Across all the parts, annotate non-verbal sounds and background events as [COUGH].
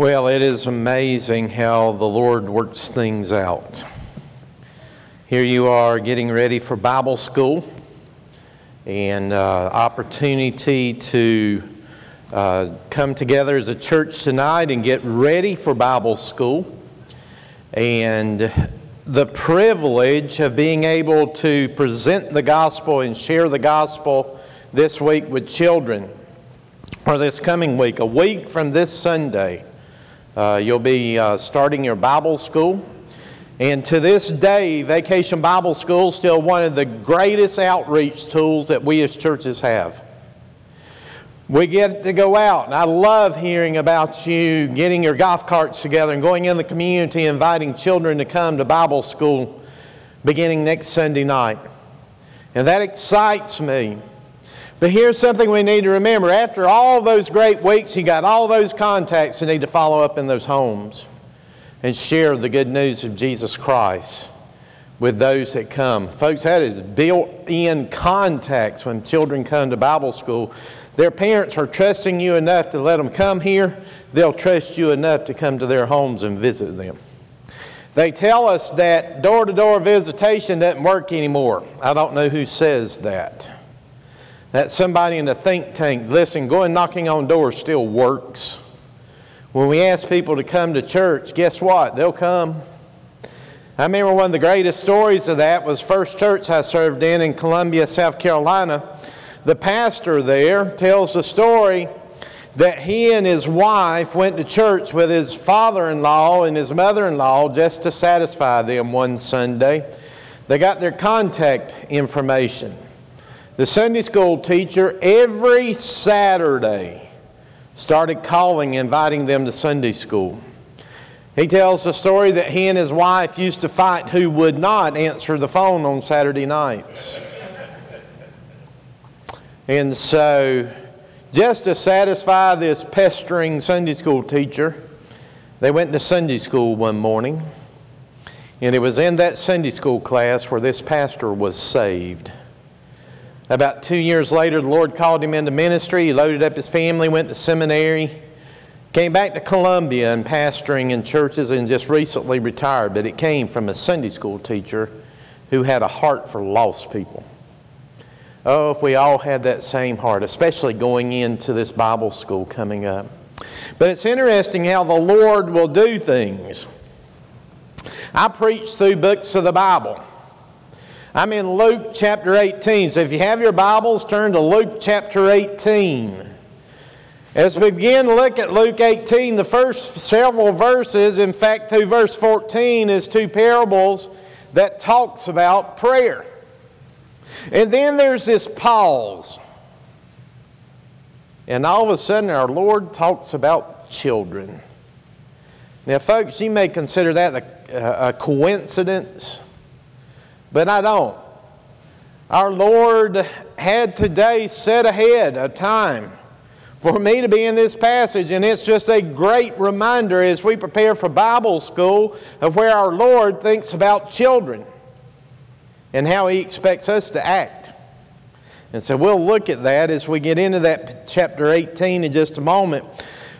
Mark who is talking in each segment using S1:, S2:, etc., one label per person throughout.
S1: Well, it is amazing how the Lord works things out. Here you are getting ready for Bible school and uh, opportunity to uh, come together as a church tonight and get ready for Bible school. And the privilege of being able to present the gospel and share the gospel this week with children, or this coming week, a week from this Sunday. Uh, you'll be uh, starting your Bible school. And to this day, Vacation Bible School is still one of the greatest outreach tools that we as churches have. We get to go out, and I love hearing about you getting your golf carts together and going in the community, inviting children to come to Bible school beginning next Sunday night. And that excites me. But here's something we need to remember. After all those great weeks, you got all those contacts you need to follow up in those homes and share the good news of Jesus Christ with those that come. Folks, that is built in contacts when children come to Bible school. Their parents are trusting you enough to let them come here, they'll trust you enough to come to their homes and visit them. They tell us that door to door visitation doesn't work anymore. I don't know who says that. That somebody in the think tank, listen, going knocking on doors still works. When we ask people to come to church, guess what? They'll come. I remember one of the greatest stories of that was First Church I served in in Columbia, South Carolina. The pastor there tells the story that he and his wife went to church with his father in law and his mother in law just to satisfy them one Sunday. They got their contact information. The Sunday school teacher every Saturday started calling, inviting them to Sunday school. He tells the story that he and his wife used to fight who would not answer the phone on Saturday nights. And so, just to satisfy this pestering Sunday school teacher, they went to Sunday school one morning. And it was in that Sunday school class where this pastor was saved. About two years later, the Lord called him into ministry. He loaded up his family, went to seminary, came back to Columbia and pastoring in churches, and just recently retired. But it came from a Sunday school teacher who had a heart for lost people. Oh, if we all had that same heart, especially going into this Bible school coming up. But it's interesting how the Lord will do things. I preach through books of the Bible. I'm in Luke chapter 18. So if you have your Bibles, turn to Luke chapter 18. As we begin to look at Luke 18, the first several verses, in fact, through verse 14, is two parables that talks about prayer. And then there's this pause. And all of a sudden, our Lord talks about children. Now, folks, you may consider that a, a coincidence. But I don't. Our Lord had today set ahead a time for me to be in this passage, and it's just a great reminder as we prepare for Bible school of where our Lord thinks about children and how He expects us to act. And so we'll look at that as we get into that chapter 18 in just a moment.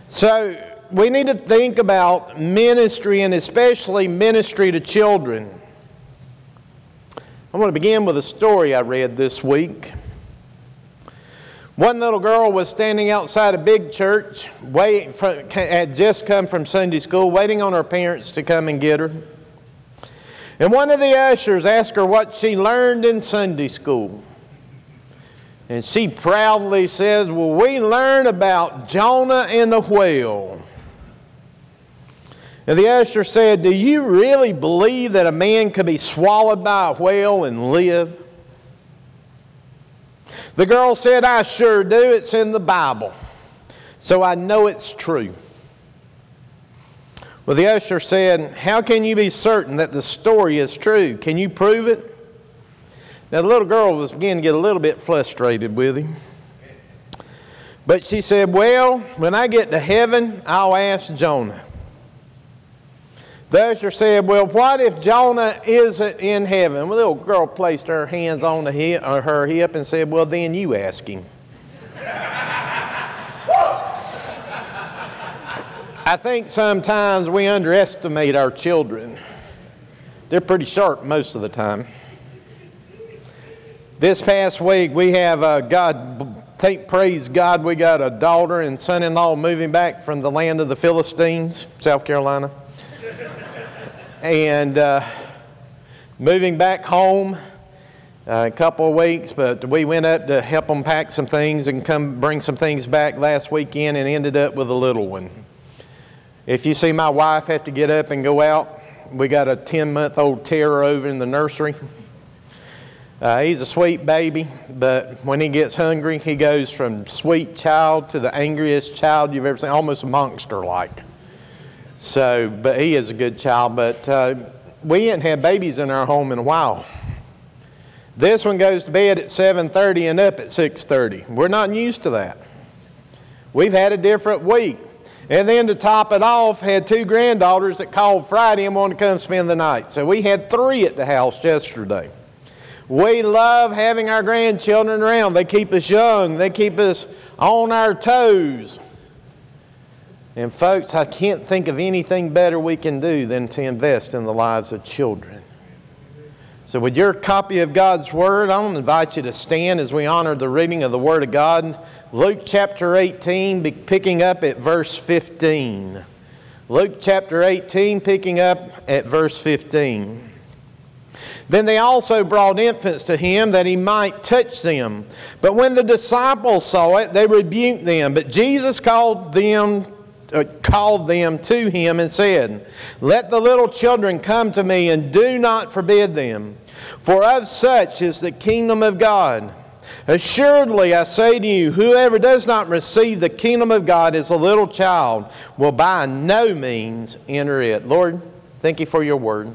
S1: So we need to think about ministry and especially ministry to children. I want to begin with a story I read this week. One little girl was standing outside a big church, wait, had just come from Sunday school, waiting on her parents to come and get her. And one of the ushers asked her what she learned in Sunday school. And she proudly says, Well, we learned about Jonah and the whale. And the usher said, Do you really believe that a man could be swallowed by a whale and live? The girl said, I sure do. It's in the Bible. So I know it's true. Well, the usher said, How can you be certain that the story is true? Can you prove it? Now, the little girl was beginning to get a little bit frustrated with him. But she said, Well, when I get to heaven, I'll ask Jonah. The usher said, Well, what if Jonah isn't in heaven? Well, the little girl placed her hands on hip, or her hip and said, Well, then you ask him. I think sometimes we underestimate our children. They're pretty sharp most of the time. This past week, we have uh, God, thank praise God, we got a daughter and son in law moving back from the land of the Philistines, South Carolina. And uh, moving back home uh, a couple of weeks, but we went up to help them pack some things and come bring some things back last weekend and ended up with a little one. If you see my wife have to get up and go out, we got a 10 month old terror over in the nursery. Uh, he's a sweet baby, but when he gets hungry, he goes from sweet child to the angriest child you've ever seen, almost monster like. So, but he is a good child. But uh, we hadn't had babies in our home in a while. This one goes to bed at 7:30 and up at 6:30. We're not used to that. We've had a different week. And then to top it off, had two granddaughters that called Friday and wanted to come spend the night. So we had three at the house yesterday. We love having our grandchildren around. They keep us young, they keep us on our toes. And folks, I can't think of anything better we can do than to invest in the lives of children. So, with your copy of God's Word, I want to invite you to stand as we honor the reading of the Word of God. Luke chapter 18, picking up at verse 15. Luke chapter 18, picking up at verse 15. Then they also brought infants to him that he might touch them. But when the disciples saw it, they rebuked them. But Jesus called them uh, called them to him and said, Let the little children come to me and do not forbid them, for of such is the kingdom of God. Assuredly, I say to you, whoever does not receive the kingdom of God as a little child will by no means enter it. Lord, thank you for your word.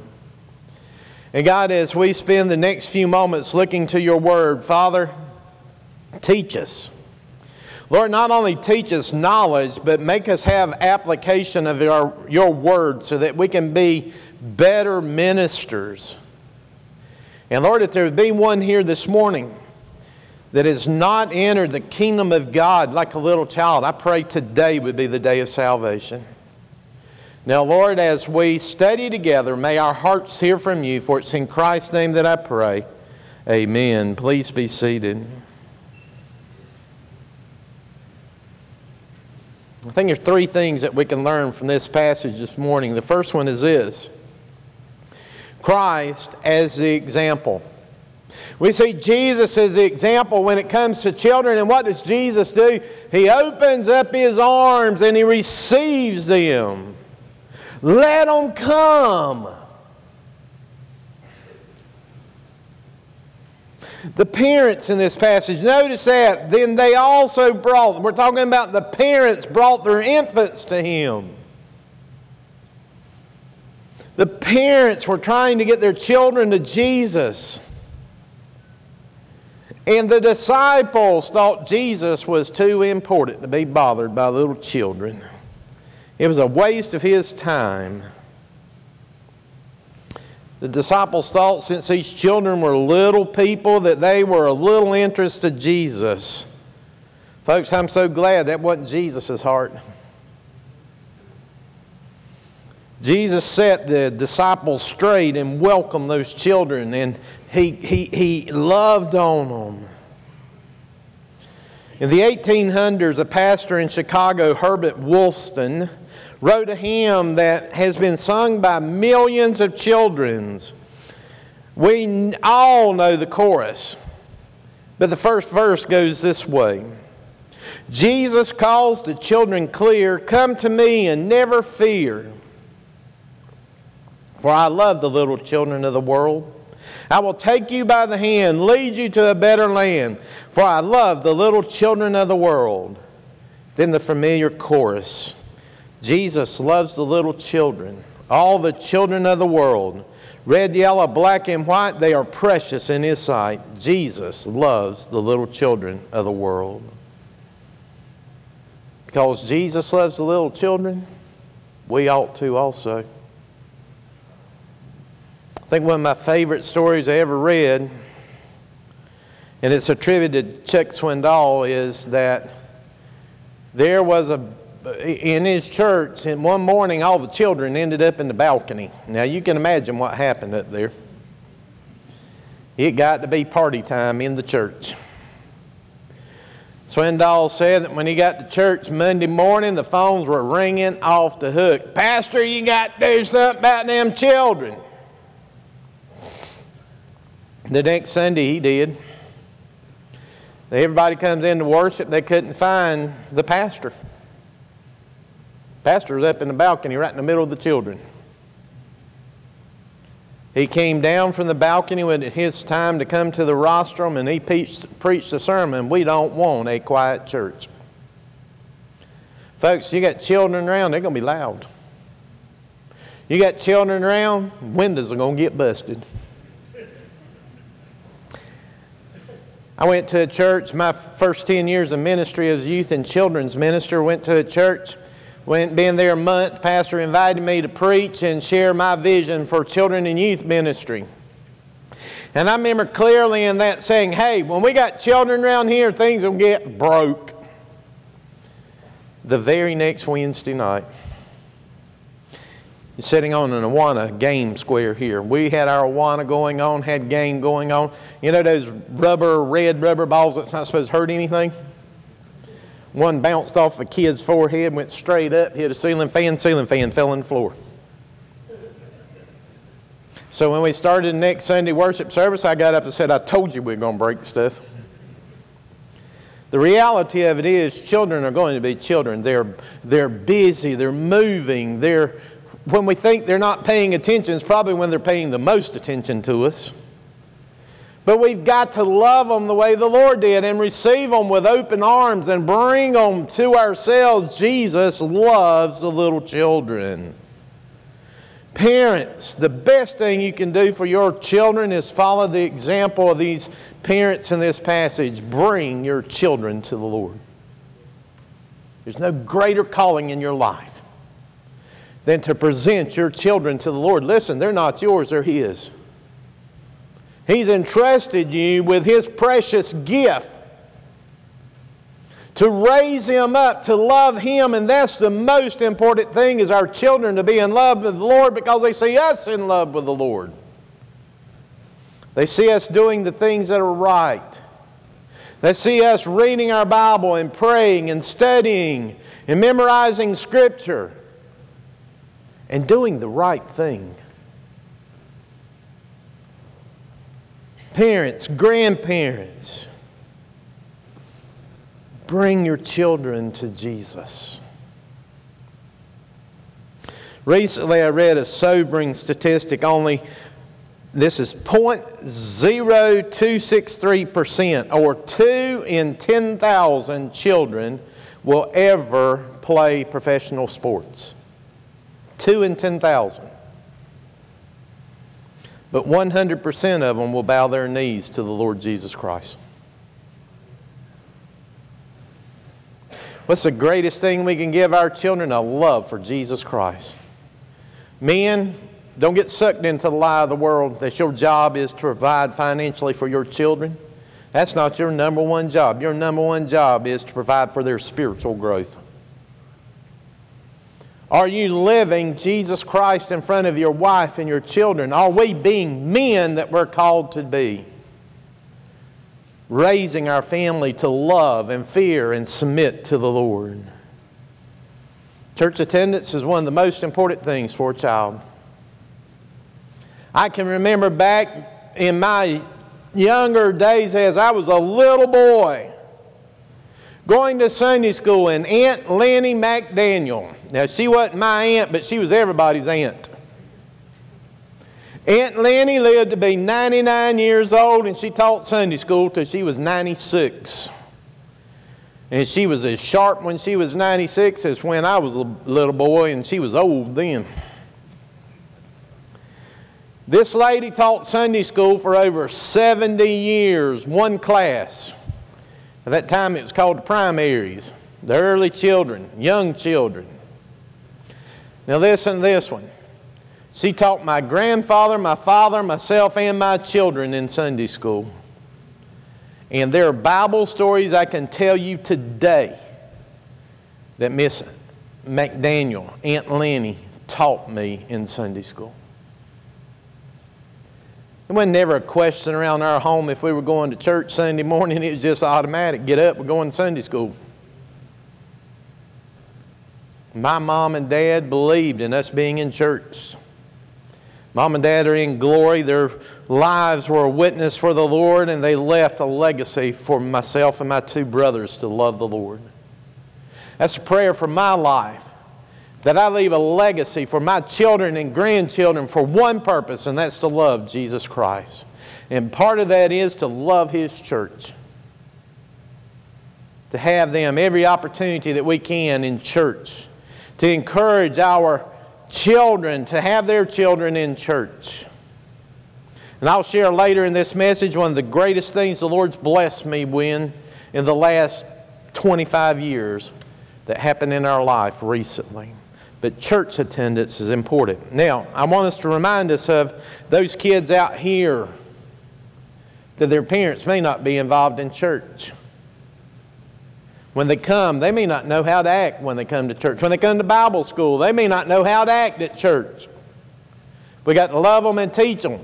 S1: And God, as we spend the next few moments looking to your word, Father, teach us. Lord, not only teach us knowledge, but make us have application of our, your word so that we can be better ministers. And Lord, if there be one here this morning that has not entered the kingdom of God like a little child, I pray today would be the day of salvation. Now, Lord, as we study together, may our hearts hear from you, for it's in Christ's name that I pray. Amen. Please be seated. I think there's three things that we can learn from this passage this morning. The first one is this Christ as the example. We see Jesus as the example when it comes to children. And what does Jesus do? He opens up his arms and he receives them. Let them come. The parents in this passage, notice that. Then they also brought, we're talking about the parents brought their infants to him. The parents were trying to get their children to Jesus. And the disciples thought Jesus was too important to be bothered by little children. It was a waste of his time. The disciples thought since these children were little people that they were a little interest to Jesus. Folks, I'm so glad that wasn't Jesus' heart. Jesus set the disciples straight and welcomed those children, and he, he, he loved on them. In the 1800s, a pastor in Chicago, Herbert Woolston, wrote a hymn that has been sung by millions of children. We all know the chorus, but the first verse goes this way Jesus calls the children clear, Come to me and never fear. For I love the little children of the world. I will take you by the hand, lead you to a better land, for I love the little children of the world. Then the familiar chorus Jesus loves the little children, all the children of the world. Red, yellow, black, and white, they are precious in His sight. Jesus loves the little children of the world. Because Jesus loves the little children, we ought to also. I think one of my favorite stories I ever read, and it's attributed to Chuck Swindoll, is that there was a in his church, and one morning all the children ended up in the balcony. Now you can imagine what happened up there. It got to be party time in the church. Swindoll said that when he got to church Monday morning, the phones were ringing off the hook. Pastor, you got to do something about them children. The next Sunday, he did. Everybody comes in to worship, they couldn't find the pastor. Pastor was up in the balcony right in the middle of the children. He came down from the balcony when it his time to come to the rostrum and he preached, preached a sermon. We don't want a quiet church. Folks, you got children around, they're going to be loud. You got children around, windows are going to get busted. I went to a church, my first 10 years of ministry as youth and children's minister, went to a church, went been there a month, pastor invited me to preach and share my vision for children and youth ministry. And I remember clearly in that saying, hey, when we got children around here, things will get broke. The very next Wednesday night, sitting on an Awana game square here. We had our Awana going on, had game going on. You know those rubber, red rubber balls that's not supposed to hurt anything? One bounced off the kid's forehead, went straight up, hit a ceiling fan, ceiling fan fell on the floor. So when we started the next Sunday worship service, I got up and said, I told you we are going to break stuff. The reality of it is, children are going to be children. They're, they're busy, they're moving, they're, when we think they're not paying attention, it's probably when they're paying the most attention to us. But we've got to love them the way the Lord did and receive them with open arms and bring them to ourselves. Jesus loves the little children. Parents, the best thing you can do for your children is follow the example of these parents in this passage. Bring your children to the Lord. There's no greater calling in your life than to present your children to the Lord. Listen, they're not yours, they're His. He's entrusted you with His precious gift to raise Him up, to love Him, and that's the most important thing is our children to be in love with the Lord because they see us in love with the Lord. They see us doing the things that are right. They see us reading our Bible and praying and studying and memorizing Scripture and doing the right thing. Parents, grandparents, bring your children to Jesus. Recently, I read a sobering statistic only. This is 0.0263%, or 2 in 10,000 children will ever play professional sports. Two in 10,000. But 100% of them will bow their knees to the Lord Jesus Christ. What's the greatest thing we can give our children? A love for Jesus Christ. Men, don't get sucked into the lie of the world that your job is to provide financially for your children. That's not your number one job. Your number one job is to provide for their spiritual growth. Are you living Jesus Christ in front of your wife and your children? Are we being men that we're called to be? Raising our family to love and fear and submit to the Lord. Church attendance is one of the most important things for a child. I can remember back in my younger days as I was a little boy going to Sunday school, and Aunt Lenny McDaniel now, she wasn't my aunt, but she was everybody's aunt. Aunt Lenny lived to be 99 years old, and she taught Sunday school till she was 96. And she was as sharp when she was 96 as when I was a little boy, and she was old then. This lady taught Sunday school for over 70 years, one class. At that time, it was called the primaries, the early children, young children. Now, listen to this one. She taught my grandfather, my father, myself, and my children in Sunday school. And there are Bible stories I can tell you today that Miss McDaniel, Aunt Lenny, taught me in Sunday school. There was never a question around our home if we were going to church Sunday morning. It was just automatic. Get up, we're going to Sunday school. My mom and dad believed in us being in church. Mom and dad are in glory. Their lives were a witness for the Lord, and they left a legacy for myself and my two brothers to love the Lord. That's a prayer for my life that I leave a legacy for my children and grandchildren for one purpose, and that's to love Jesus Christ. And part of that is to love His church. To have them every opportunity that we can in church. To encourage our children to have their children in church. And I'll share later in this message one of the greatest things the Lord's blessed me with in the last 25 years that happened in our life recently. But church attendance is important. Now, I want us to remind us of those kids out here that their parents may not be involved in church. When they come, they may not know how to act when they come to church. When they come to Bible school, they may not know how to act at church. We got to love them and teach them.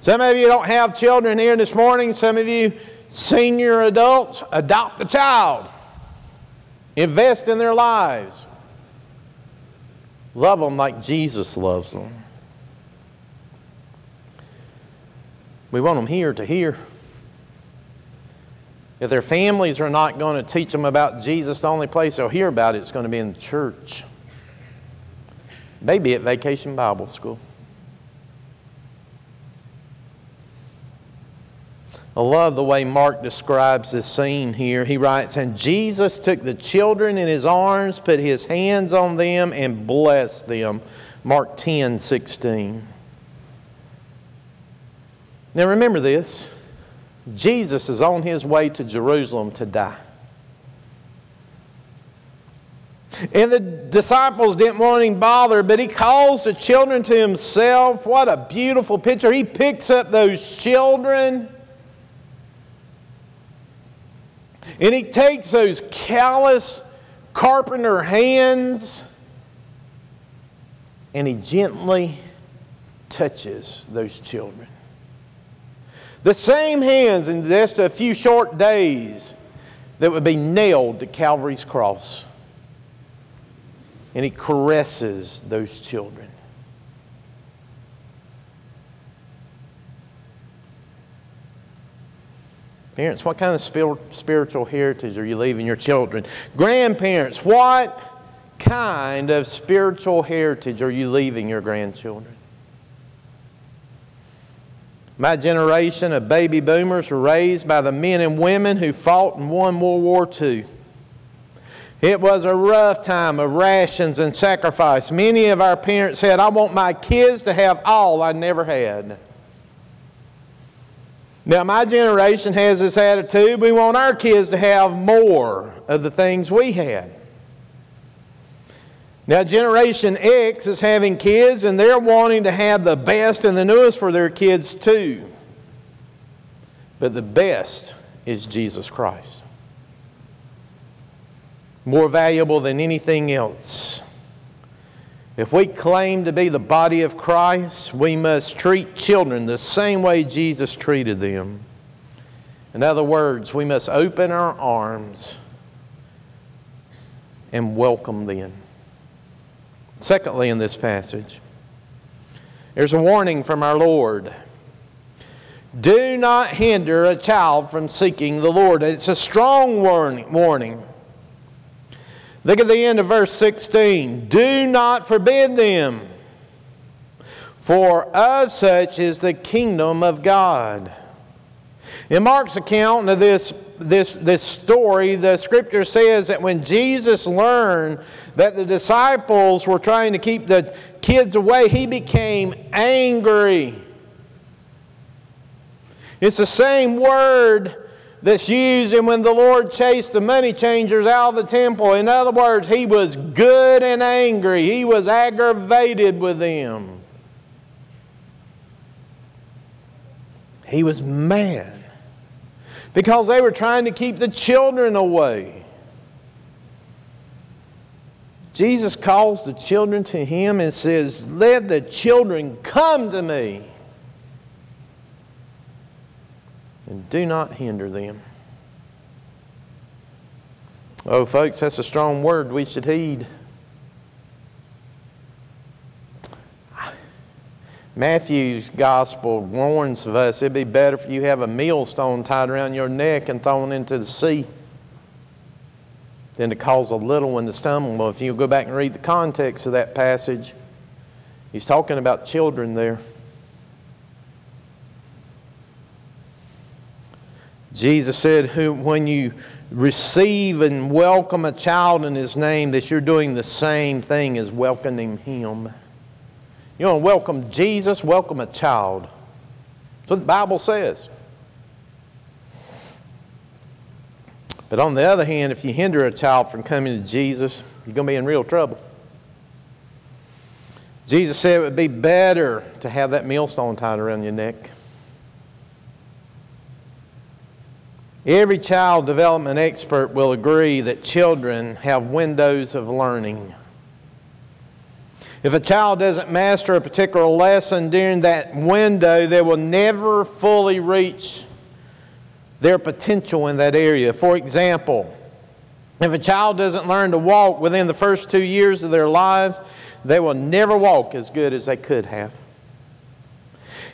S1: Some of you don't have children here this morning. Some of you senior adults, adopt a child. Invest in their lives. Love them like Jesus loves them. We want them here to hear. If their families are not going to teach them about Jesus, the only place they'll hear about it is going to be in the church. Maybe at Vacation Bible School. I love the way Mark describes this scene here. He writes, And Jesus took the children in his arms, put his hands on them, and blessed them. Mark 10 16. Now remember this Jesus is on his way to Jerusalem to die. And the disciples didn't want him bothered, but he calls the children to himself. What a beautiful picture. He picks up those children And he takes those callous carpenter hands and he gently touches those children. The same hands in just a few short days that would be nailed to Calvary's cross. And he caresses those children. Parents, what kind of spiritual heritage are you leaving your children? Grandparents, what kind of spiritual heritage are you leaving your grandchildren? My generation of baby boomers were raised by the men and women who fought and won World War II. It was a rough time of rations and sacrifice. Many of our parents said, I want my kids to have all I never had. Now, my generation has this attitude we want our kids to have more of the things we had. Now, Generation X is having kids and they're wanting to have the best and the newest for their kids too. But the best is Jesus Christ. More valuable than anything else. If we claim to be the body of Christ, we must treat children the same way Jesus treated them. In other words, we must open our arms and welcome them. Secondly, in this passage, there's a warning from our Lord. Do not hinder a child from seeking the Lord. It's a strong warning. Look at the end of verse 16. Do not forbid them, for of such is the kingdom of God. In Mark's account of this, this, this story, the scripture says that when Jesus learned that the disciples were trying to keep the kids away, he became angry. It's the same word that's used and when the Lord chased the money changers out of the temple. In other words, he was good and angry. He was aggravated with them. He was mad because they were trying to keep the children away. Jesus calls the children to him and says, Let the children come to me. And do not hinder them. Oh, folks, that's a strong word we should heed. Matthew's gospel warns of us it'd be better if you have a millstone tied around your neck and thrown into the sea than to cause a little one to stumble. Well, if you go back and read the context of that passage, he's talking about children there. Jesus said, when you receive and welcome a child in his name, that you're doing the same thing as welcoming him. You to welcome Jesus, welcome a child. That's what the Bible says. But on the other hand, if you hinder a child from coming to Jesus, you're going to be in real trouble. Jesus said it would be better to have that millstone tied around your neck. Every child development expert will agree that children have windows of learning. If a child doesn't master a particular lesson during that window, they will never fully reach their potential in that area. For example, if a child doesn't learn to walk within the first two years of their lives, they will never walk as good as they could have.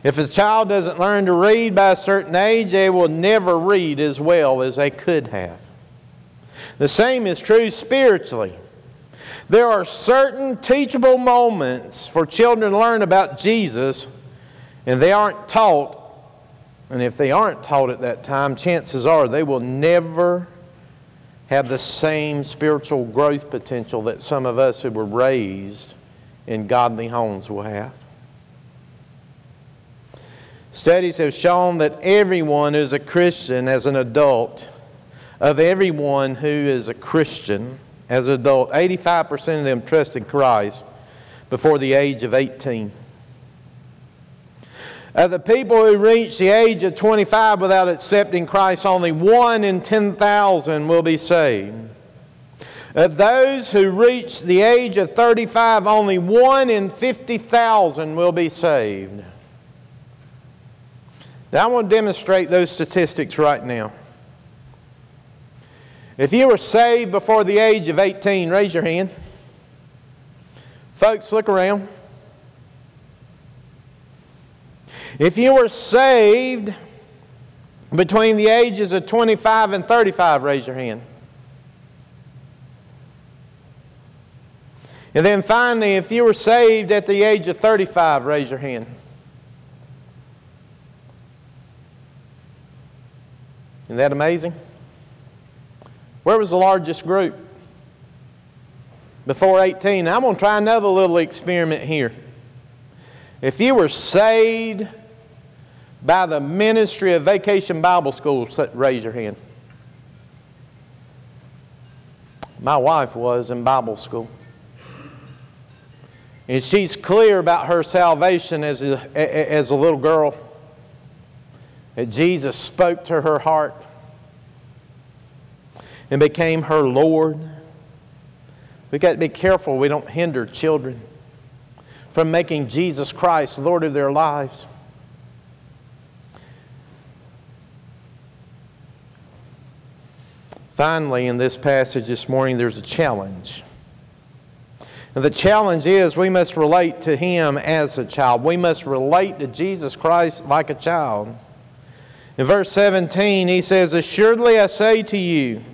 S1: If a child doesn't learn to read by a certain age, they will never read as well as they could have. The same is true spiritually. There are certain teachable moments for children to learn about Jesus, and they aren't taught and if they aren't taught at that time, chances are they will never have the same spiritual growth potential that some of us who were raised in godly homes will have. Studies have shown that everyone who's a Christian as an adult, of everyone who is a Christian as an adult, 85% of them trusted Christ before the age of 18. Of the people who reach the age of 25 without accepting Christ, only one in 10,000 will be saved. Of those who reach the age of 35, only one in 50,000 will be saved. Now, I want to demonstrate those statistics right now. If you were saved before the age of 18, raise your hand. Folks, look around. If you were saved between the ages of 25 and 35, raise your hand. And then finally, if you were saved at the age of 35, raise your hand. Isn't that amazing? Where was the largest group? Before 18. Now I'm going to try another little experiment here. If you were saved by the ministry of Vacation Bible School? Raise your hand. My wife was in Bible school. And she's clear about her salvation as a, as a little girl. That Jesus spoke to her heart and became her Lord. We've got to be careful we don't hinder children from making Jesus Christ Lord of their lives. Finally, in this passage this morning, there's a challenge. And the challenge is we must relate to Him as a child. We must relate to Jesus Christ like a child. In verse 17, he says, Assuredly I say to you,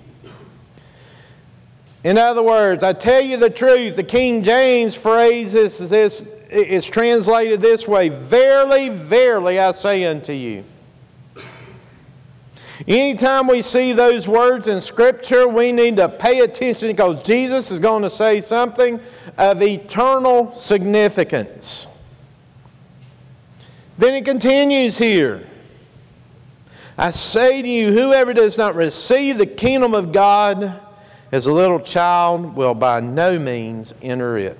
S1: in other words, I tell you the truth. The King James phrase is, this, is translated this way Verily, verily, I say unto you. Anytime we see those words in Scripture, we need to pay attention because Jesus is going to say something of eternal significance. Then it continues here. I say to you, whoever does not receive the kingdom of God as a little child will by no means enter it.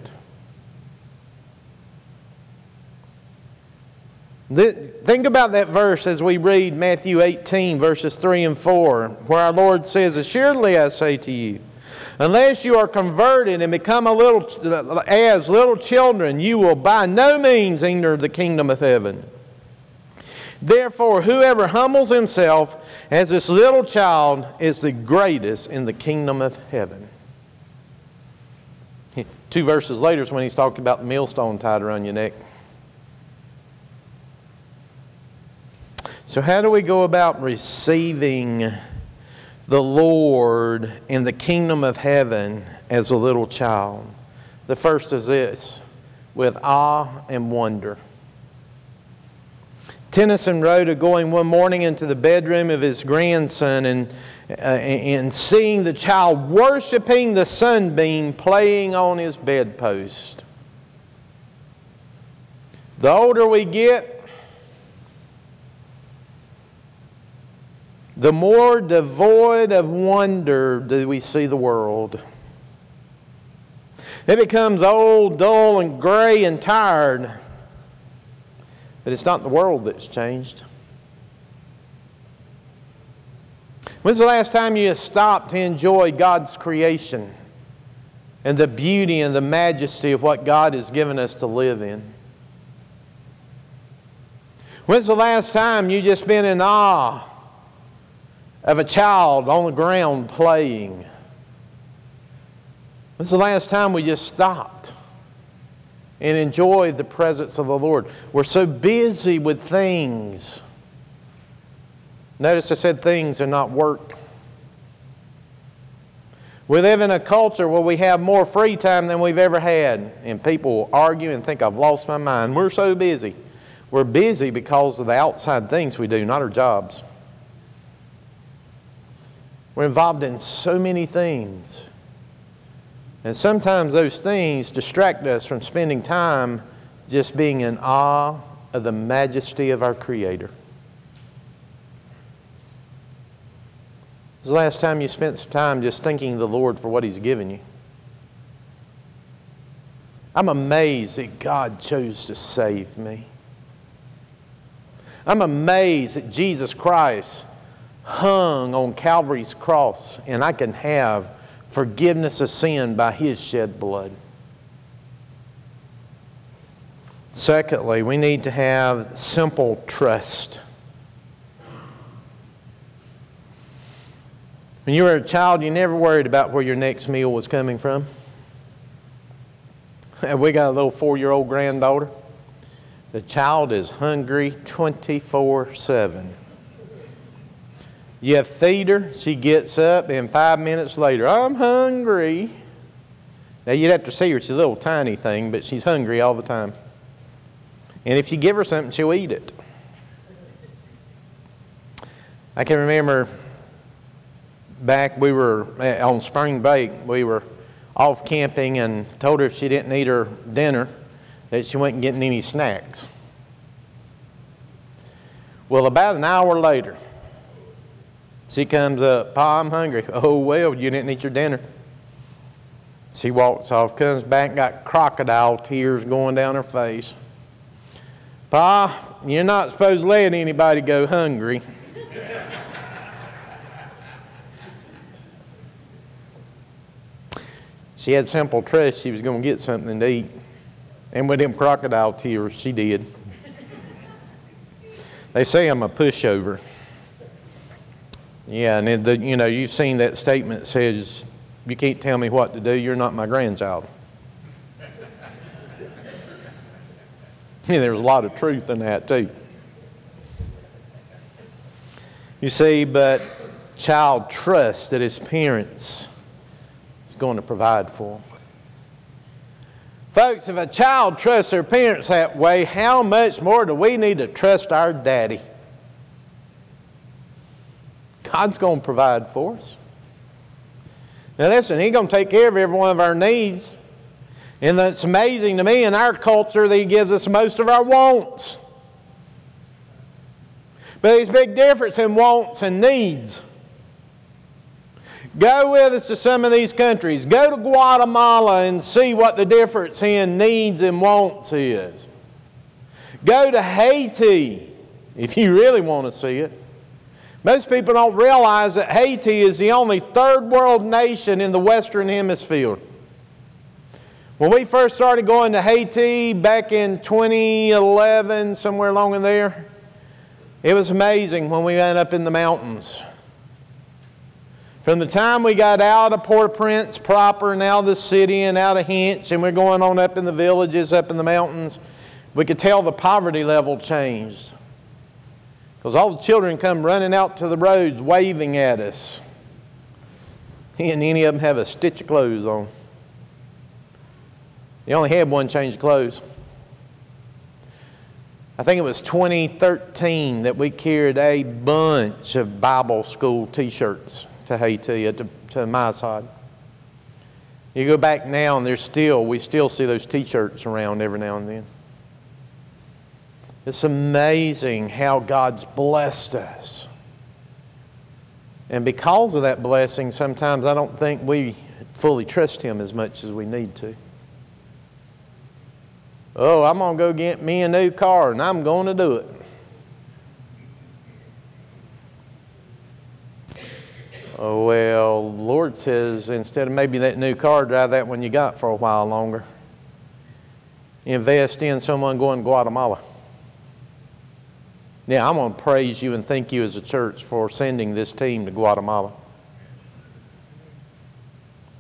S1: Think about that verse as we read Matthew 18, verses 3 and 4, where our Lord says, Assuredly I say to you, Unless you are converted and become a little as little children, you will by no means enter the kingdom of heaven. Therefore, whoever humbles himself as this little child is the greatest in the kingdom of heaven. [LAUGHS] Two verses later is when he's talking about the millstone tied around your neck. So, how do we go about receiving the Lord in the kingdom of heaven as a little child? The first is this with awe and wonder. Tennyson wrote of going one morning into the bedroom of his grandson and, uh, and seeing the child worshiping the sunbeam playing on his bedpost. The older we get, the more devoid of wonder do we see the world. It becomes old, dull, and gray and tired. But it's not the world that's changed. When's the last time you stopped to enjoy God's creation and the beauty and the majesty of what God has given us to live in? When's the last time you just been in awe of a child on the ground playing? When's the last time we just stopped and enjoy the presence of the Lord? We're so busy with things. Notice I said things and not work. We live in a culture where we have more free time than we've ever had, and people argue and think I've lost my mind. We're so busy. We're busy because of the outside things we do, not our jobs. We're involved in so many things. And sometimes those things distract us from spending time just being in awe of the majesty of our Creator. Was the last time you spent some time just thanking the Lord for what He's given you? I'm amazed that God chose to save me. I'm amazed that Jesus Christ hung on Calvary's cross, and I can have forgiveness of sin by His shed blood. Secondly, we need to have simple trust. When you were a child, you never worried about where your next meal was coming from. And we got a little four year old granddaughter. The child is hungry 24 7. You feed her, she gets up, and five minutes later, I'm hungry. Now, you'd have to see her. She's a little tiny thing, but she's hungry all the time. And if you give her something, she'll eat it. I can remember back we were eh, on spring break, we were off camping and told her if she didn't eat her dinner, that she wasn't getting any snacks. Well, about an hour later, she comes up, Pa, I'm hungry. [LAUGHS] Oh, well, you didn't eat your dinner. She walks off, comes back, got crocodile tears going down her face. Pa, you're not supposed to let anybody go hungry. [LAUGHS] she had simple trust she was going to get something to eat. And with them crocodile tears, she did. [LAUGHS] they say I'm a pushover. Yeah, and the, you know, you've seen that statement that says, You can't tell me what to do, you're not my grandchild. [LAUGHS] yeah, there's a lot of truth in that, too. You see, but child trusts that his parents is going to provide for. Folks, if a child trusts their parents that way, how much more do we need to trust our daddy? God's going to provide for us. Now, listen, He's going to take care of every one of our needs. And it's amazing to me in our culture that He gives us most of our wants. But there's a big difference in wants and needs. Go with us to some of these countries. Go to Guatemala and see what the difference in needs and wants is. Go to Haiti if you really want to see it. Most people don't realize that Haiti is the only third world nation in the Western Hemisphere. When we first started going to Haiti back in 2011, somewhere along in there, it was amazing when we went up in the mountains. From the time we got out of Port-au-Prince proper and out of the city and out of Hinche and we're going on up in the villages, up in the mountains, we could tell the poverty level changed. Because all the children come running out to the roads waving at us. And any of them have a stitch of clothes on. They only had one change of clothes. I think it was 2013 that we carried a bunch of Bible school t shirts to Haiti, uh, to, to Mazahad. You go back now and there's still, we still see those t shirts around every now and then. It's amazing how God's blessed us. And because of that blessing, sometimes I don't think we fully trust Him as much as we need to. Oh, I'm going to go get me a new car and I'm going to do it. Oh, well, Lord says instead of maybe that new car, drive that one you got for a while longer. Invest in someone going to Guatemala. Yeah, I'm going to praise you and thank you as a church for sending this team to Guatemala.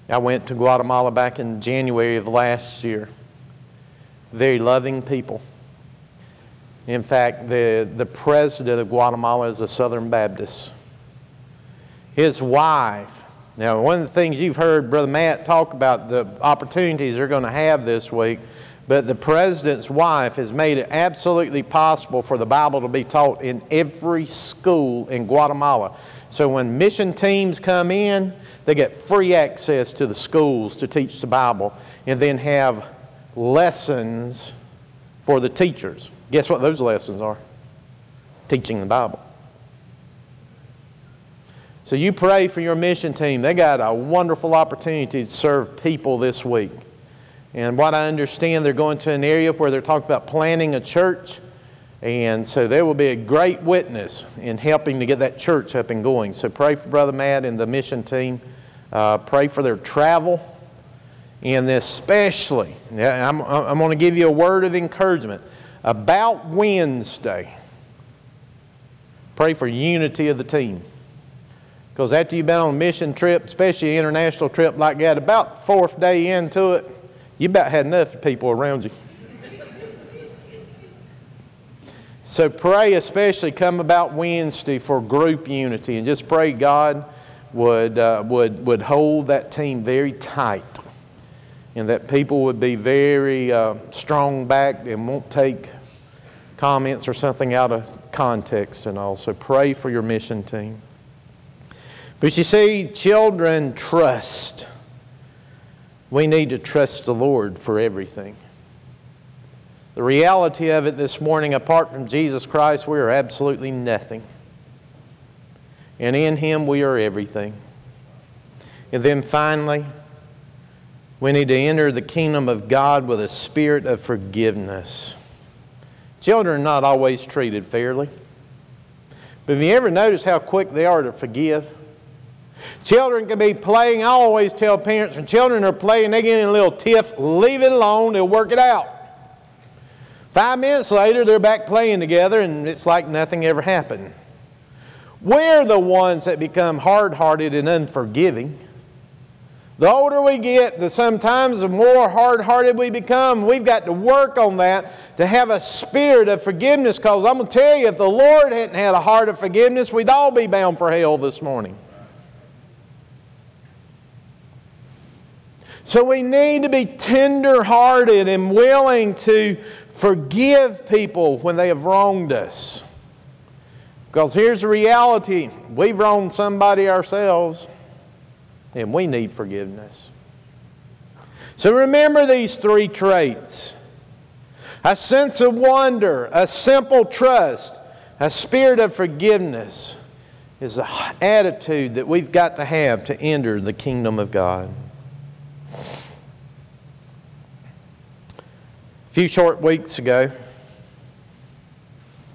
S1: I went to Guatemala back in January of last year. Very loving people. In fact, the, the president of Guatemala is a Southern Baptist. His wife, now, one of the things you've heard Brother Matt talk about the opportunities they're going to have this week but the president's wife has made it absolutely possible for the Bible to be taught in every school in Guatemala. So when mission teams come in, they get free access to the schools to teach the Bible and then have lessons for the teachers. Guess what those lessons are? Teaching the Bible. So you pray for your mission team. They got a wonderful opportunity to serve people this week. And what I understand, they're going to an area where they're talking about planning a church. And so there will be a great witness in helping to get that church up and going. So pray for Brother Matt and the mission team. Uh, pray for their travel. And especially, I'm, I'm going to give you a word of encouragement. About Wednesday, pray for unity of the team. Because after you've been on a mission trip, especially an international trip like that, about fourth day into it, you about had enough people around you. So pray, especially come about Wednesday for group unity, and just pray God would, uh, would, would hold that team very tight, and that people would be very uh, strong backed and won't take comments or something out of context and all. So pray for your mission team. But you see, children trust. We need to trust the Lord for everything. The reality of it this morning, apart from Jesus Christ, we are absolutely nothing. And in Him, we are everything. And then finally, we need to enter the kingdom of God with a spirit of forgiveness. Children are not always treated fairly. But have you ever noticed how quick they are to forgive? Children can be playing. I always tell parents when children are playing, they get in a little tiff, leave it alone, they'll work it out. Five minutes later, they're back playing together, and it's like nothing ever happened. We're the ones that become hard hearted and unforgiving. The older we get, the sometimes the more hard hearted we become. We've got to work on that to have a spirit of forgiveness because I'm going to tell you, if the Lord hadn't had a heart of forgiveness, we'd all be bound for hell this morning. So we need to be tender hearted and willing to forgive people when they have wronged us. Because here's the reality we've wronged somebody ourselves, and we need forgiveness. So remember these three traits a sense of wonder, a simple trust, a spirit of forgiveness is an attitude that we've got to have to enter the kingdom of God. Few short weeks ago,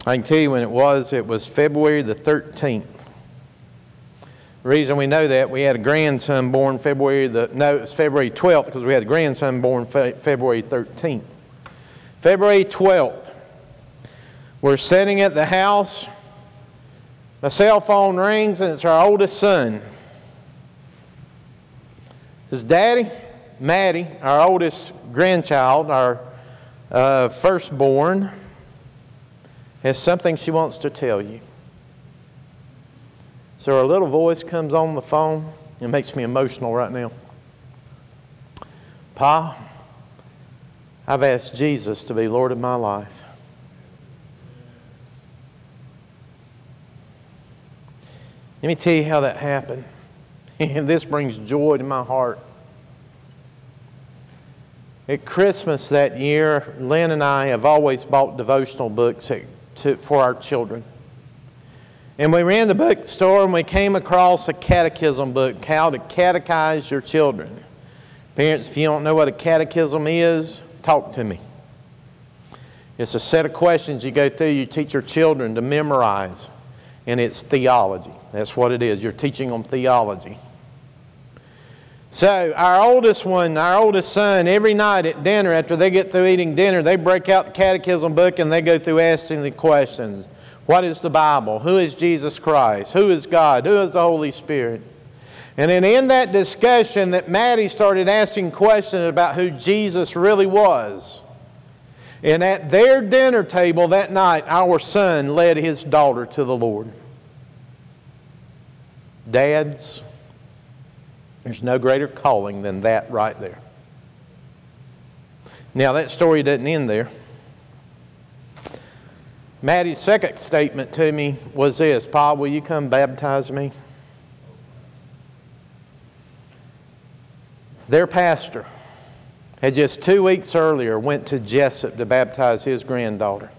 S1: I can tell you when it was, it was February the 13th. The reason we know that, we had a grandson born February the, no, it was February 12th because we had a grandson born fe- February 13th. February 12th, we're sitting at the house. My cell phone rings and it's our oldest son. His daddy, Maddie, our oldest grandchild, our uh, firstborn, has something she wants to tell you. So her little voice comes on the phone. It makes me emotional right now. Pa, I've asked Jesus to be Lord of my life. Let me tell you how that happened. And [LAUGHS] this brings joy to my heart. At Christmas that year, Lynn and I have always bought devotional books to, for our children. And we ran the bookstore and we came across a catechism book, How to Catechize Your Children. Parents, if you don't know what a catechism is, talk to me. It's a set of questions you go through, you teach your children to memorize, and it's theology. That's what it is. You're teaching them theology. So, our oldest one, our oldest son, every night at dinner, after they get through eating dinner, they break out the catechism book and they go through asking the questions. What is the Bible? Who is Jesus Christ? Who is God? Who is the Holy Spirit? And then in that discussion that Maddie started asking questions about who Jesus really was. And at their dinner table that night, our son led his daughter to the Lord. Dads, there's no greater calling than that right there. Now, that story doesn't end there. Maddie's second statement to me was this Pa, will you come baptize me? Their pastor had just two weeks earlier went to Jessup to baptize his granddaughter.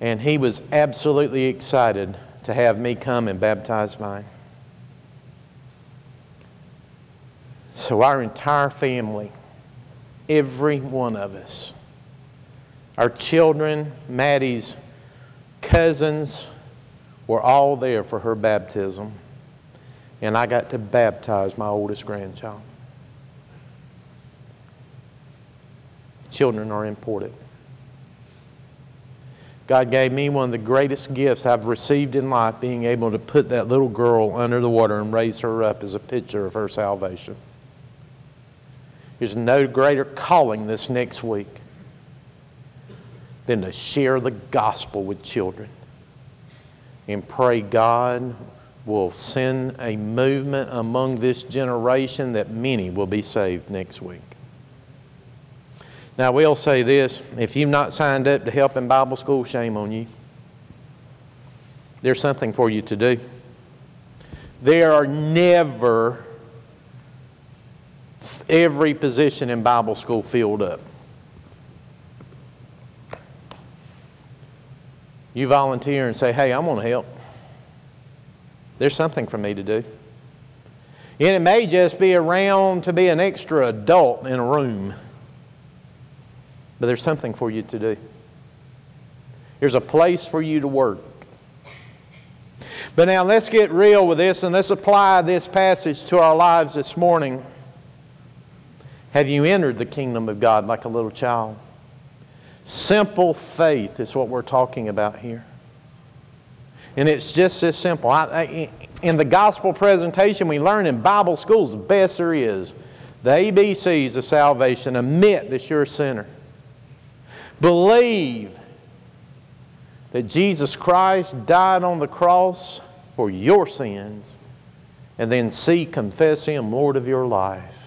S1: And he was absolutely excited to have me come and baptize mine. So, our entire family, every one of us, our children, Maddie's cousins, were all there for her baptism. And I got to baptize my oldest grandchild. Children are important. God gave me one of the greatest gifts I've received in life, being able to put that little girl under the water and raise her up as a picture of her salvation. There's no greater calling this next week than to share the gospel with children and pray God will send a movement among this generation that many will be saved next week. Now, we'll say this if you've not signed up to help in Bible school, shame on you. There's something for you to do. There are never every position in Bible school filled up. you volunteer and say, hey, I'm going to help. There's something for me to do. And it may just be around to be an extra adult in a room. But there's something for you to do. There's a place for you to work. But now let's get real with this and let's apply this passage to our lives this morning. Have you entered the kingdom of God like a little child? Simple faith is what we're talking about here. And it's just as simple. I, I, in the gospel presentation, we learn in Bible schools the best there is the ABCs of salvation. Admit that you're a sinner. Believe that Jesus Christ died on the cross for your sins. And then see, confess Him Lord of your life.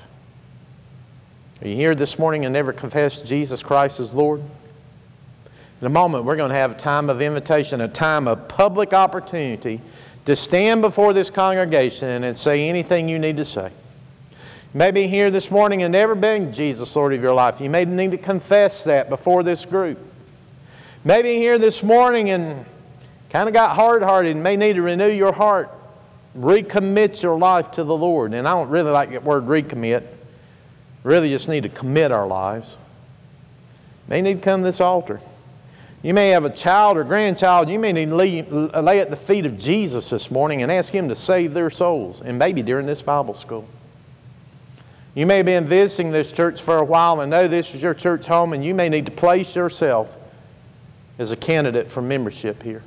S1: Are you here this morning and never confessed Jesus Christ as Lord? In a moment, we're going to have a time of invitation, a time of public opportunity to stand before this congregation and say anything you need to say. Maybe here this morning and never been Jesus Lord of your life. You may need to confess that before this group. Maybe here this morning and kind of got hard hearted and may need to renew your heart, recommit your life to the Lord. And I don't really like that word recommit. Really just need to commit our lives. May need to come to this altar. You may have a child or grandchild. You may need to lay, lay at the feet of Jesus this morning and ask Him to save their souls, and maybe during this Bible school. You may have been visiting this church for a while and know this is your church home, and you may need to place yourself as a candidate for membership here.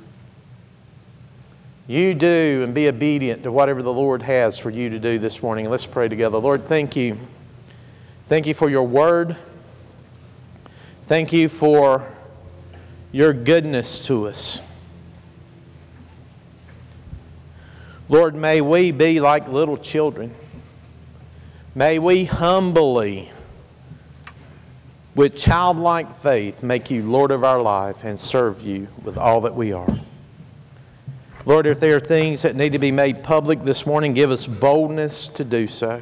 S1: You do and be obedient to whatever the Lord has for you to do this morning. Let's pray together. Lord, thank you. Thank you for your word. Thank you for your goodness to us. Lord, may we be like little children. May we humbly, with childlike faith, make you Lord of our life and serve you with all that we are. Lord, if there are things that need to be made public this morning, give us boldness to do so.